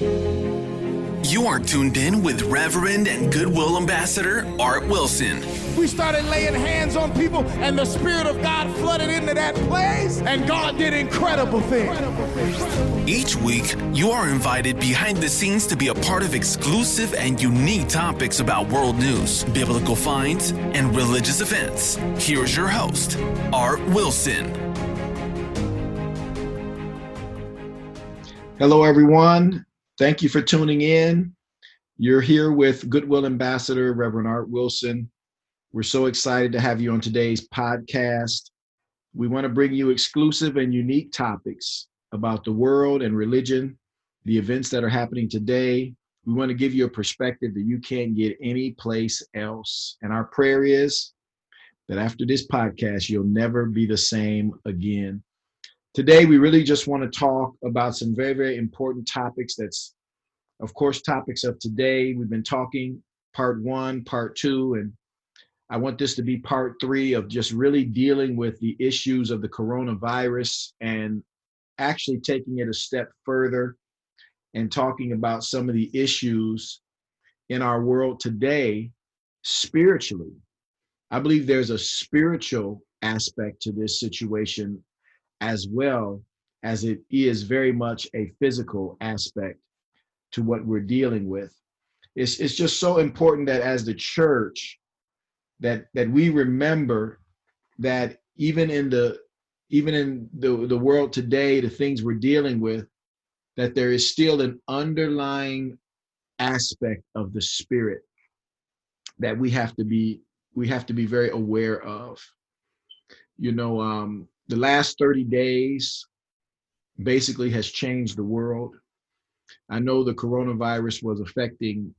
You are tuned in with Reverend and Goodwill Ambassador Art Wilson. We started laying hands on people, and the Spirit of God flooded into that place, and God did incredible things. Each week, you are invited behind the scenes to be a part of exclusive and unique topics about world news, biblical finds, and religious events. Here's your host, Art Wilson. Hello, everyone. Thank you for tuning in. You're here with Goodwill Ambassador Reverend Art Wilson. We're so excited to have you on today's podcast. We want to bring you exclusive and unique topics about the world and religion, the events that are happening today. We want to give you a perspective that you can't get any place else. And our prayer is that after this podcast, you'll never be the same again. Today, we really just want to talk about some very, very important topics that's, of course, topics of today. We've been talking part one, part two, and I want this to be part three of just really dealing with the issues of the coronavirus and actually taking it a step further and talking about some of the issues in our world today spiritually. I believe there's a spiritual aspect to this situation as well as it is very much a physical aspect to what we're dealing with. It's, it's just so important that as the church, that that we remember that even in the even in the, the world today, the things we're dealing with, that there is still an underlying aspect of the spirit that we have to be we have to be very aware of. You know, um, the last 30 days basically has changed the world. I know the coronavirus was affecting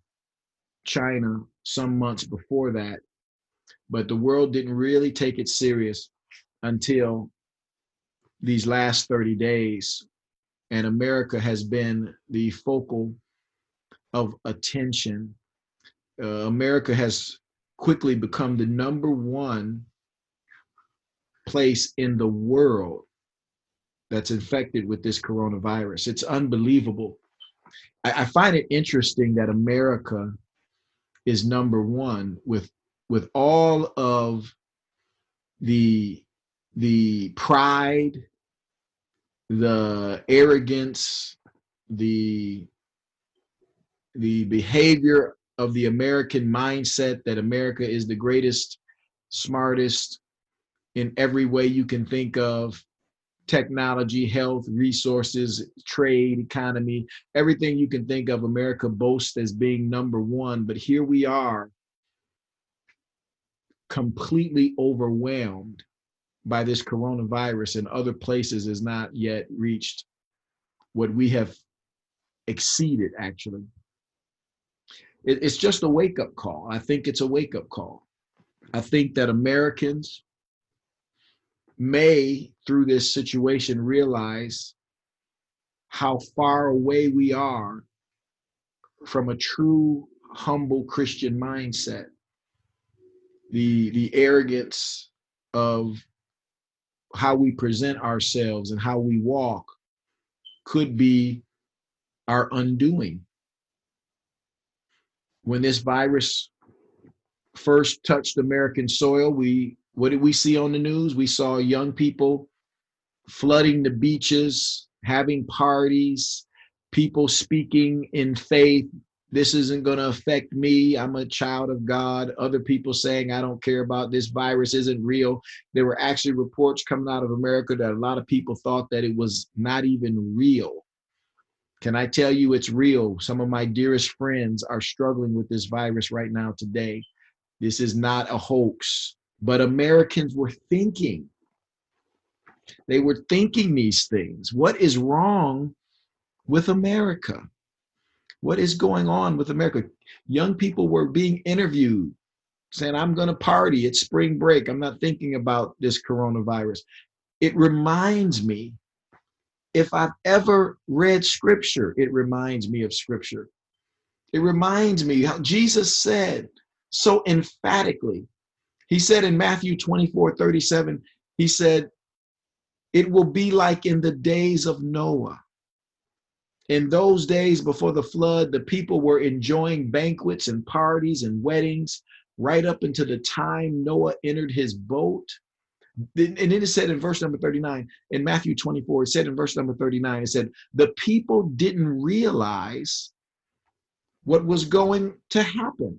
China some months before that, but the world didn't really take it serious until these last 30 days. And America has been the focal of attention. Uh, America has quickly become the number one place in the world that's infected with this coronavirus. It's unbelievable. I, I find it interesting that America is number one with with all of the the pride, the arrogance, the the behavior of the American mindset that America is the greatest, smartest, in every way you can think of technology, health, resources, trade, economy, everything you can think of, America boasts as being number one. But here we are, completely overwhelmed by this coronavirus, and other places has not yet reached what we have exceeded, actually. It's just a wake up call. I think it's a wake up call. I think that Americans, may, through this situation, realize how far away we are from a true, humble Christian mindset. The, the arrogance of how we present ourselves and how we walk could be our undoing. When this virus first touched American soil, we what did we see on the news? We saw young people flooding the beaches, having parties, people speaking in faith. This isn't going to affect me. I'm a child of God. Other people saying, I don't care about this virus, isn't real. There were actually reports coming out of America that a lot of people thought that it was not even real. Can I tell you it's real? Some of my dearest friends are struggling with this virus right now today. This is not a hoax but Americans were thinking. They were thinking these things. What is wrong with America? What is going on with America? Young people were being interviewed saying, I'm going to party. It's spring break. I'm not thinking about this coronavirus. It reminds me, if I've ever read scripture, it reminds me of scripture. It reminds me how Jesus said so emphatically he said in Matthew 24 37, he said, It will be like in the days of Noah. In those days before the flood, the people were enjoying banquets and parties and weddings right up until the time Noah entered his boat. And then it said in verse number 39, in Matthew 24, it said in verse number 39, it said, the people didn't realize what was going to happen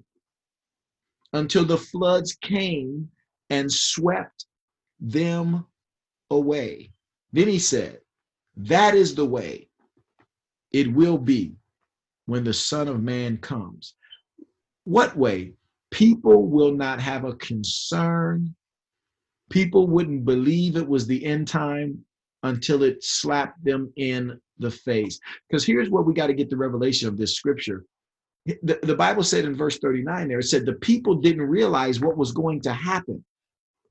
until the floods came and swept them away. Then he said, That is the way it will be when the Son of Man comes. What way? People will not have a concern. People wouldn't believe it was the end time until it slapped them in the face. Because here's where we got to get the revelation of this scripture. The, the Bible said in verse 39 there, it said the people didn't realize what was going to happen.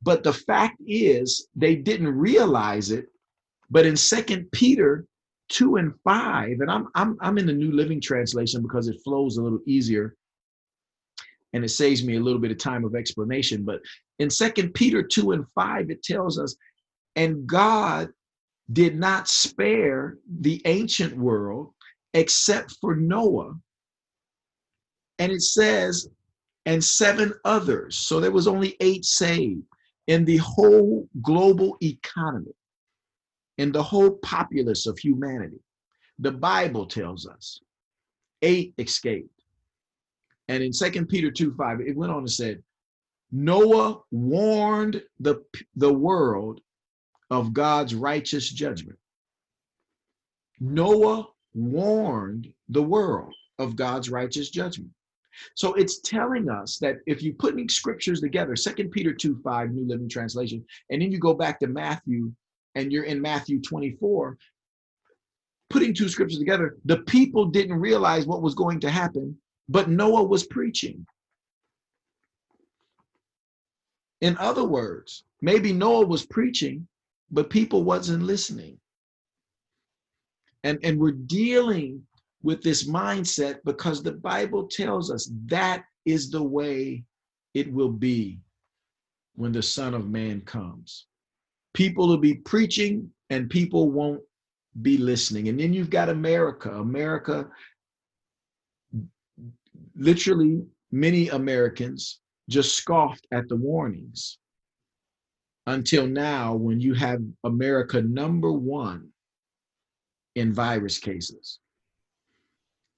But the fact is, they didn't realize it. But in Second Peter 2 and 5, and I'm, I'm, I'm in the New Living Translation because it flows a little easier and it saves me a little bit of time of explanation. But in Second Peter 2 and 5, it tells us, and God did not spare the ancient world except for Noah. And it says, and seven others. So there was only eight saved in the whole global economy, in the whole populace of humanity. The Bible tells us eight escaped. And in Second Peter 2 5, it went on and said, Noah warned the, the world of God's righteous judgment. Noah warned the world of God's righteous judgment. So it's telling us that if you put these scriptures together, Second Peter 2 5, New Living Translation, and then you go back to Matthew and you're in Matthew 24, putting two scriptures together, the people didn't realize what was going to happen but Noah was preaching. In other words, maybe Noah was preaching, but people wasn't listening. And, and we're dealing with this mindset because the Bible tells us that is the way it will be when the Son of Man comes. People will be preaching and people won't be listening. And then you've got America. America literally many Americans just scoffed at the warnings until now when you have America number one in virus cases.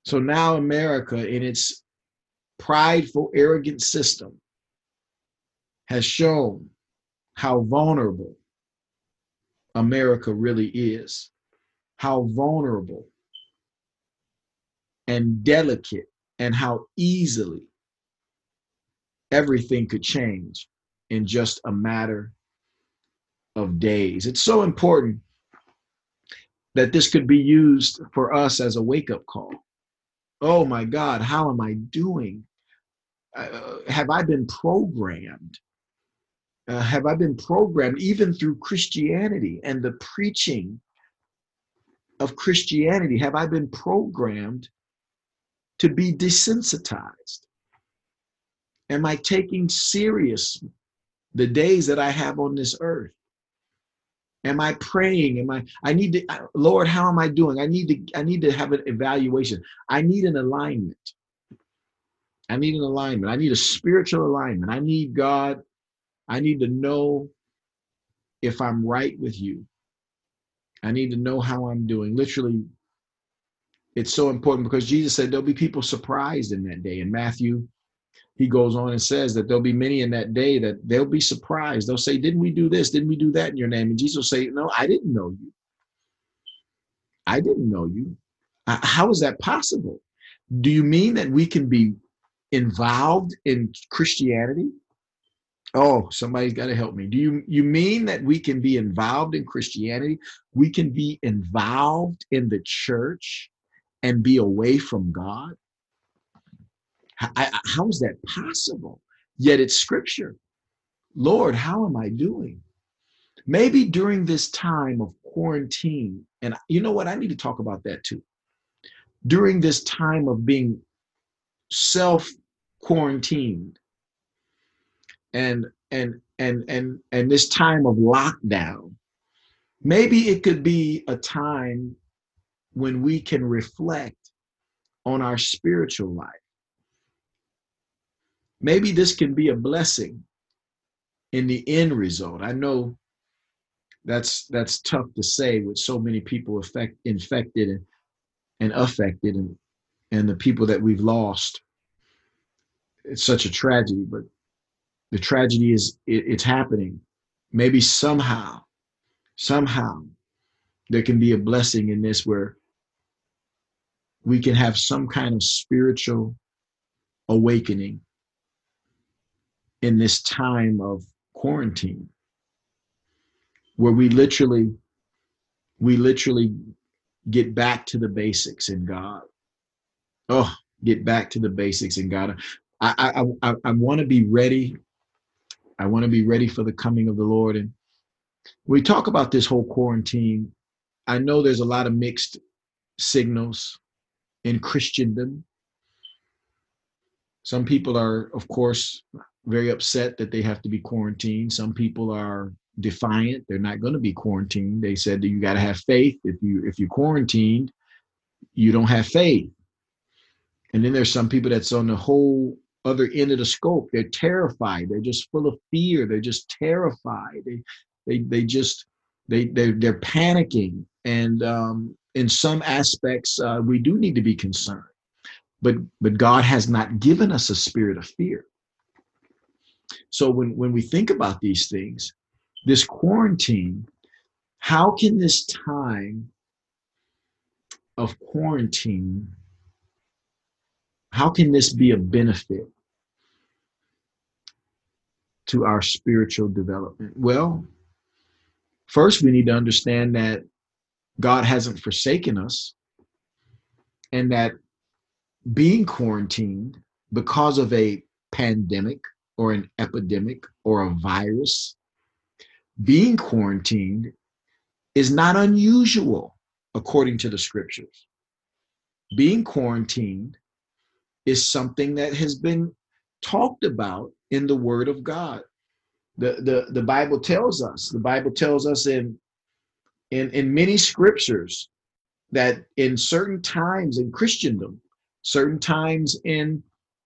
So now America in its prideful, arrogant system has shown how vulnerable America really is, how vulnerable and delicate and how easily everything could change in just a matter of days. It's so important that this could be used for us as a wake up call. Oh my God, how am I doing? Uh, have I been programmed? Uh, have I been programmed even through Christianity and the preaching of Christianity? Have I been programmed to be desensitized? Am I taking serious the days that I have on this earth? Am I praying? Am I I need to Lord, how am I doing? I need to I need to have an evaluation. I need an alignment. I need an alignment. I need a spiritual alignment. I need God. I need to know if I'm right with you. I need to know how I'm doing. Literally it's so important because Jesus said there'll be people surprised in that day. In Matthew, he goes on and says that there'll be many in that day that they'll be surprised. They'll say, Didn't we do this? Didn't we do that in your name? And Jesus will say, No, I didn't know you. I didn't know you. How is that possible? Do you mean that we can be involved in Christianity? Oh, somebody's got to help me. Do you you mean that we can be involved in Christianity? We can be involved in the church and be away from God? How is that possible? Yet it's scripture. Lord, how am I doing? Maybe during this time of quarantine, and you know what? I need to talk about that too. During this time of being self quarantined and and and and and this time of lockdown maybe it could be a time when we can reflect on our spiritual life. Maybe this can be a blessing in the end result. I know that's that's tough to say with so many people affect, infected and, and affected and and the people that we've lost. It's such a tragedy, but the tragedy is it, it's happening. Maybe somehow, somehow, there can be a blessing in this where we can have some kind of spiritual awakening in this time of quarantine where we literally we literally get back to the basics in God. Oh, get back to the basics in God. I I I, I want to be ready. I want to be ready for the coming of the Lord. And we talk about this whole quarantine. I know there's a lot of mixed signals in Christendom. Some people are, of course, very upset that they have to be quarantined. Some people are defiant; they're not going to be quarantined. They said that you got to have faith. If you if you're quarantined, you don't have faith. And then there's some people that's on the whole other end of the scope. They're terrified. They're just full of fear. They're just terrified. They they they just they they they're panicking. And um, in some aspects, uh, we do need to be concerned. But but God has not given us a spirit of fear. So when when we think about these things, this quarantine, how can this time of quarantine, how can this be a benefit to our spiritual development? Well, first we need to understand that God hasn't forsaken us and that being quarantined because of a pandemic or an epidemic or a virus being quarantined is not unusual according to the scriptures. Being quarantined is something that has been talked about in the word of God. The, the, the Bible tells us, the Bible tells us in, in, in many scriptures that in certain times in Christendom, certain times in,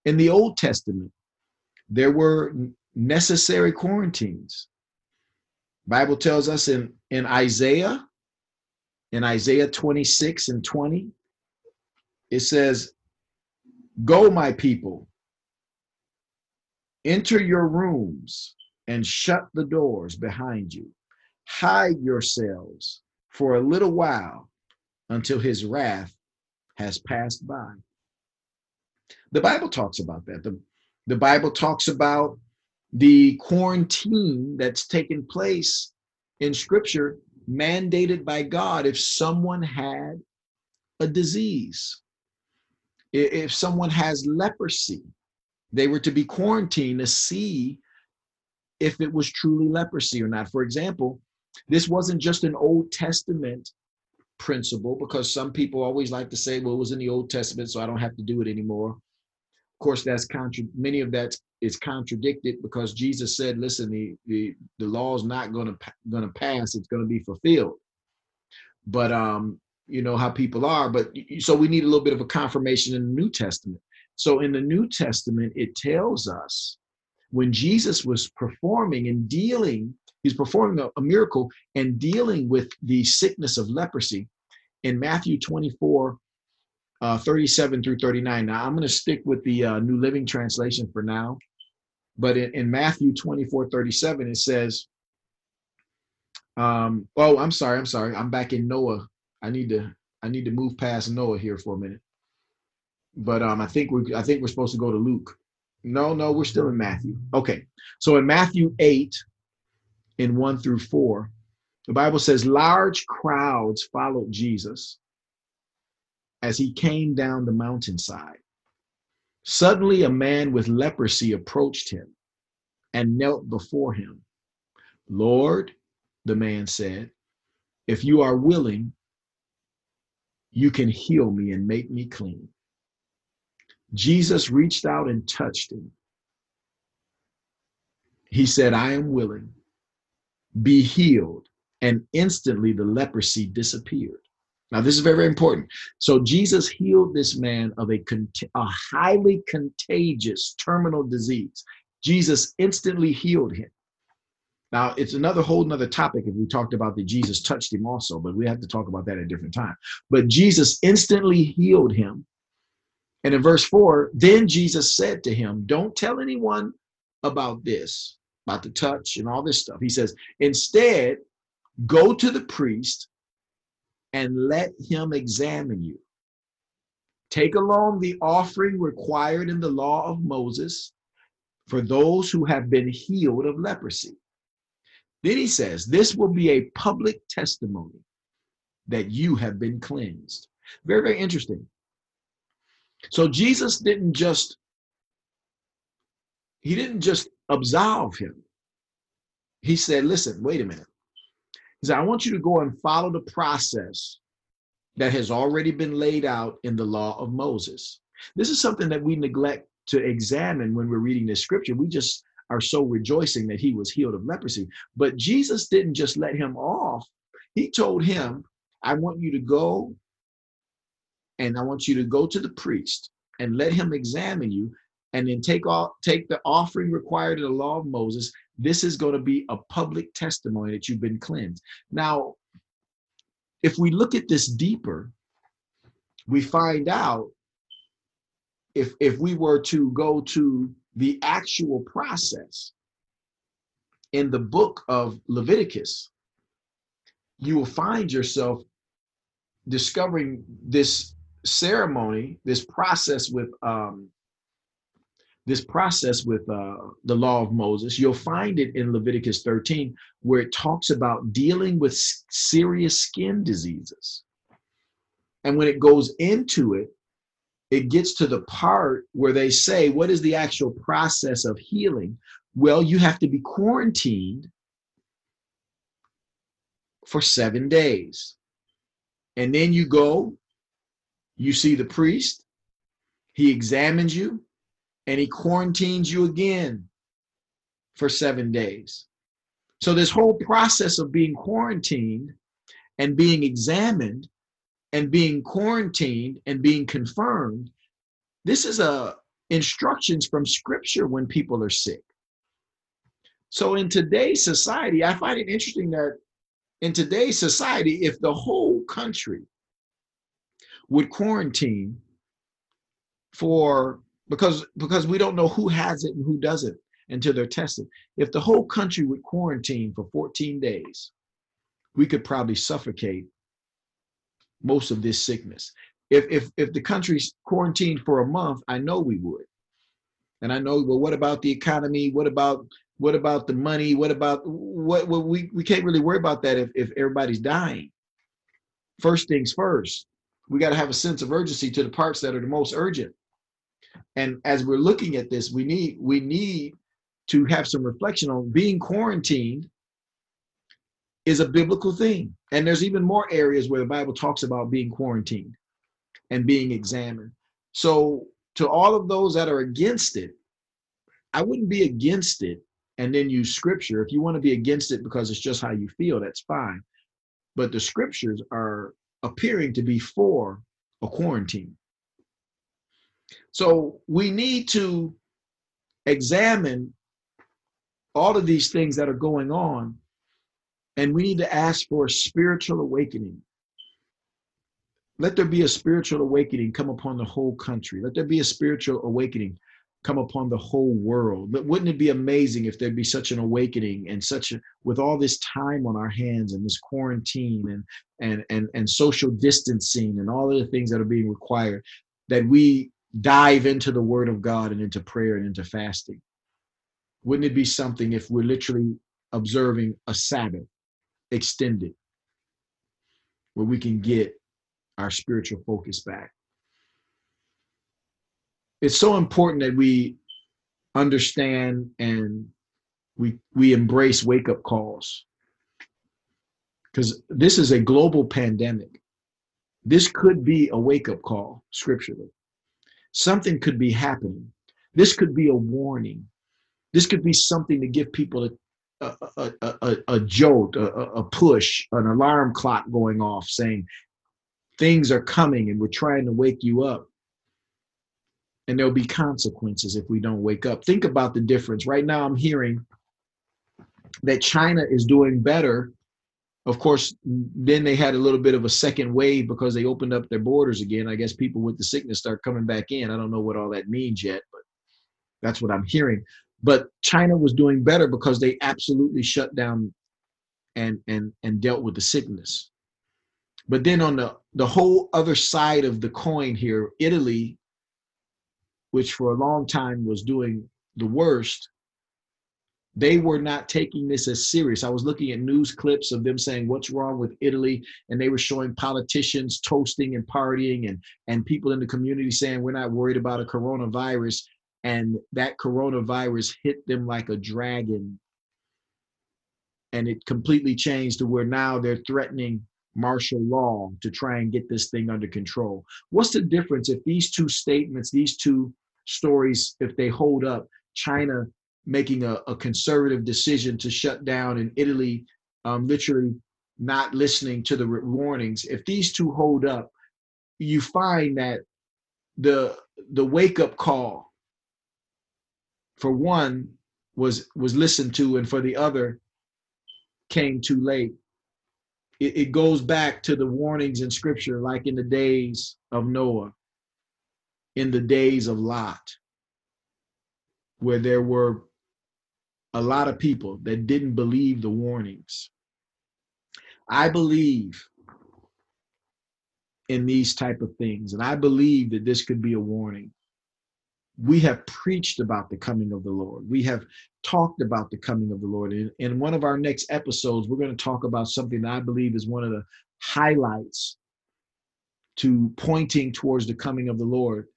in the Old Testament, there were necessary quarantines. Bible tells us in, in Isaiah, in Isaiah 26 and 20, it says, Go, my people, enter your rooms and shut the doors behind you. Hide yourselves for a little while until his wrath has passed by. The Bible talks about that. The, the Bible talks about the quarantine that's taken place in scripture mandated by God if someone had a disease. If someone has leprosy, they were to be quarantined to see if it was truly leprosy or not. For example, this wasn't just an Old Testament principle because some people always like to say, well, it was in the Old Testament, so I don't have to do it anymore. Of course, that's contra- many of that is contradicted because Jesus said, "Listen, the the, the law is not going to going to pass; it's going to be fulfilled." But um, you know how people are. But so we need a little bit of a confirmation in the New Testament. So in the New Testament, it tells us when Jesus was performing and dealing, he's performing a, a miracle and dealing with the sickness of leprosy. In Matthew 24, uh, 37 through 39. Now, I'm going to stick with the uh, New Living Translation for now. But in, in Matthew 24 37, it says, um, oh, I'm sorry, I'm sorry. I'm back in Noah. I need to I need to move past Noah here for a minute. But um, I think we're, I think we're supposed to go to Luke. No, no, we're still in Matthew. Okay. So in Matthew 8, in 1 through 4, the Bible says large crowds followed Jesus as he came down the mountainside. Suddenly, a man with leprosy approached him and knelt before him. Lord, the man said, if you are willing, you can heal me and make me clean. Jesus reached out and touched him. He said, I am willing. Be healed. And instantly the leprosy disappeared. Now, this is very, very important. So, Jesus healed this man of a, a highly contagious terminal disease. Jesus instantly healed him. Now, it's another whole nother topic if we talked about that Jesus touched him also, but we have to talk about that at a different time. But Jesus instantly healed him. And in verse 4, then Jesus said to him, Don't tell anyone about this, about the touch and all this stuff. He says, Instead, go to the priest and let him examine you. Take along the offering required in the law of Moses for those who have been healed of leprosy. Then he says, This will be a public testimony that you have been cleansed. Very, very interesting. So Jesus didn't just he didn't just absolve him. He said, listen, wait a minute. He said, I want you to go and follow the process that has already been laid out in the law of Moses. This is something that we neglect to examine when we're reading this scripture. We just are so rejoicing that he was healed of leprosy. But Jesus didn't just let him off. He told him, I want you to go and I want you to go to the priest and let him examine you and then take all take the offering required in the law of Moses. This is going to be a public testimony that you've been cleansed. Now, if we look at this deeper, we find out if if we were to go to the actual process in the book of Leviticus, you will find yourself discovering this ceremony, this process with um, this process with uh, the law of Moses. You'll find it in Leviticus 13, where it talks about dealing with serious skin diseases. And when it goes into it, it gets to the part where they say, What is the actual process of healing? Well, you have to be quarantined for seven days. And then you go, you see the priest, he examines you, and he quarantines you again for seven days. So, this whole process of being quarantined and being examined and being quarantined and being confirmed, this is a instructions from scripture when people are sick. So in today's society, I find it interesting that in today's society, if the whole country would quarantine for because because we don't know who has it and who doesn't until they're tested. If the whole country would quarantine for 14 days, we could probably suffocate most of this sickness. If if if the country's quarantined for a month, I know we would. And I know, well, what about the economy? What about what about the money? What about what, what we, we can't really worry about that if, if everybody's dying. First things first, we got to have a sense of urgency to the parts that are the most urgent. And as we're looking at this, we need we need to have some reflection on being quarantined is a biblical thing. And there's even more areas where the Bible talks about being quarantined and being examined. So, to all of those that are against it, I wouldn't be against it and then use scripture. If you want to be against it because it's just how you feel, that's fine. But the scriptures are appearing to be for a quarantine. So, we need to examine all of these things that are going on and we need to ask for a spiritual awakening. Let there be a spiritual awakening come upon the whole country. Let there be a spiritual awakening come upon the whole world. But wouldn't it be amazing if there'd be such an awakening and such a, with all this time on our hands and this quarantine and and and and social distancing and all of the things that are being required that we dive into the word of God and into prayer and into fasting. Wouldn't it be something if we're literally observing a Sabbath extended where we can get our spiritual focus back. It's so important that we understand and we we embrace wake up calls because this is a global pandemic. This could be a wake up call scripturally. Something could be happening. This could be a warning. This could be something to give people a, a, a, a, a jolt, a, a push, an alarm clock going off saying, things are coming and we're trying to wake you up. And there'll be consequences if we don't wake up. Think about the difference. Right now, I'm hearing that China is doing better. Of course, then they had a little bit of a second wave because they opened up their borders again. I guess people with the sickness start coming back in. I don't know what all that means yet, but that's what I'm hearing. But China was doing better because they absolutely shut down and and and dealt with the sickness. But then on the the whole other side of the coin here, Italy, which for a long time was doing the worst, they were not taking this as serious. I was looking at news clips of them saying what's wrong with Italy, and they were showing politicians toasting and partying, and and people in the community saying we're not worried about a coronavirus, and that coronavirus hit them like a dragon, and it completely changed to where now they're threatening martial law to try and get this thing under control. What's the difference if these two statements, these two stories, if they hold up? China making a, a conservative decision to shut down in Italy, um, literally not listening to the warnings. If these two hold up, you find that the the wake up call for one was was listened to, and for the other came too late. It, it goes back to the warnings in Scripture, like in the days of Noah, in the days of Lot, where there were a lot of people that didn't believe the warnings. I believe in these type of things and I believe that this could be a warning. We have preached about the coming of the Lord. We have talked about the coming of the Lord. In, in one of our next episodes, we're going to talk about something that I believe is one of the highlights to pointing towards the coming of the Lord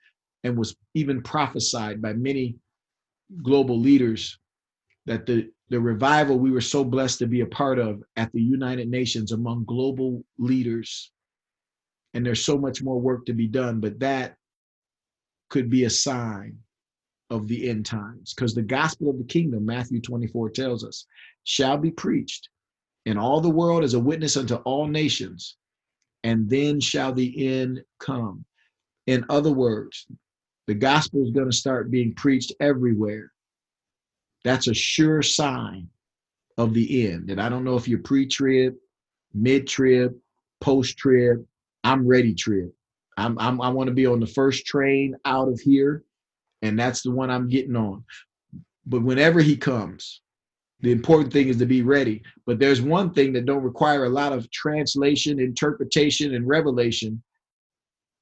and was even prophesied by many global leaders that the, the revival we were so blessed to be a part of at the United Nations among global leaders, and there's so much more work to be done, but that could be a sign of the end times because the gospel of the kingdom, Matthew 24 tells us, shall be preached in all the world as a witness unto all nations, and then shall the end come. In other words, the gospel is going to start being preached everywhere that's a sure sign of the end. And I don't know if you're pre trib, mid trib, post trib, I'm ready trib. I'm, I'm, I want to be on the first train out of here, and that's the one I'm getting on. But whenever he comes, the important thing is to be ready. But there's one thing that don't require a lot of translation, interpretation, and revelation.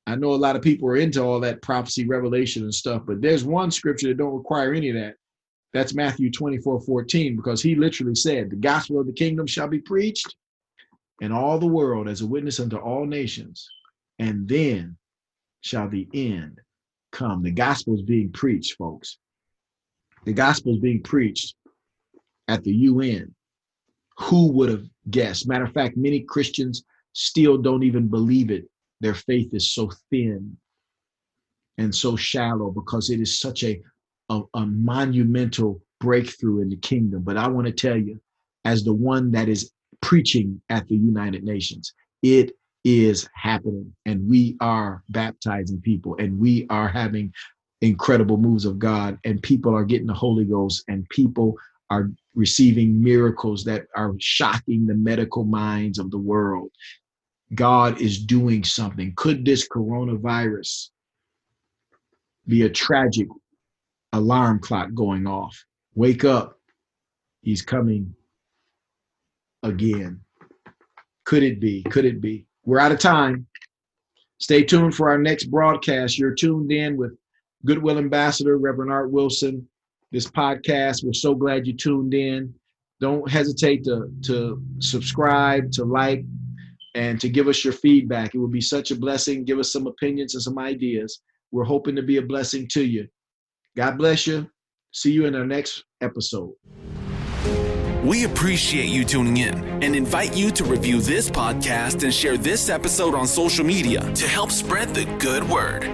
I know a lot of people are into all that prophecy, revelation, and stuff, but there's one scripture that don't require any of that. That's Matthew 24 14, because he literally said, The gospel of the kingdom shall be preached in all the world as a witness unto all nations, and then shall the end come. The gospel is being preached, folks. The gospel is being preached at the UN. Who would have guessed? Matter of fact, many Christians still don't even believe it. Their faith is so thin and so shallow because it is such a a, a monumental breakthrough in the kingdom. But I want to tell you, as the one that is preaching at the United Nations, it is happening and we are baptizing people and we are having incredible moves of God and people are getting the Holy Ghost and people are receiving miracles that are shocking the medical minds of the world. God is doing something. Could this coronavirus be a tragic alarm clock going off. Wake up. He's coming again. Could it be? Could it be? We're out of time. Stay tuned for our next broadcast. You're tuned in with Goodwill Ambassador, Reverend Art Wilson. This podcast, we're so glad you tuned in. Don't hesitate to, to subscribe, to like, and to give us your feedback. It would be such a blessing. Give us some opinions and some ideas. We're hoping to be a blessing to you. God bless you. See you in our next episode. We appreciate you tuning in and invite you to review this podcast and share this episode on social media to help spread the good word.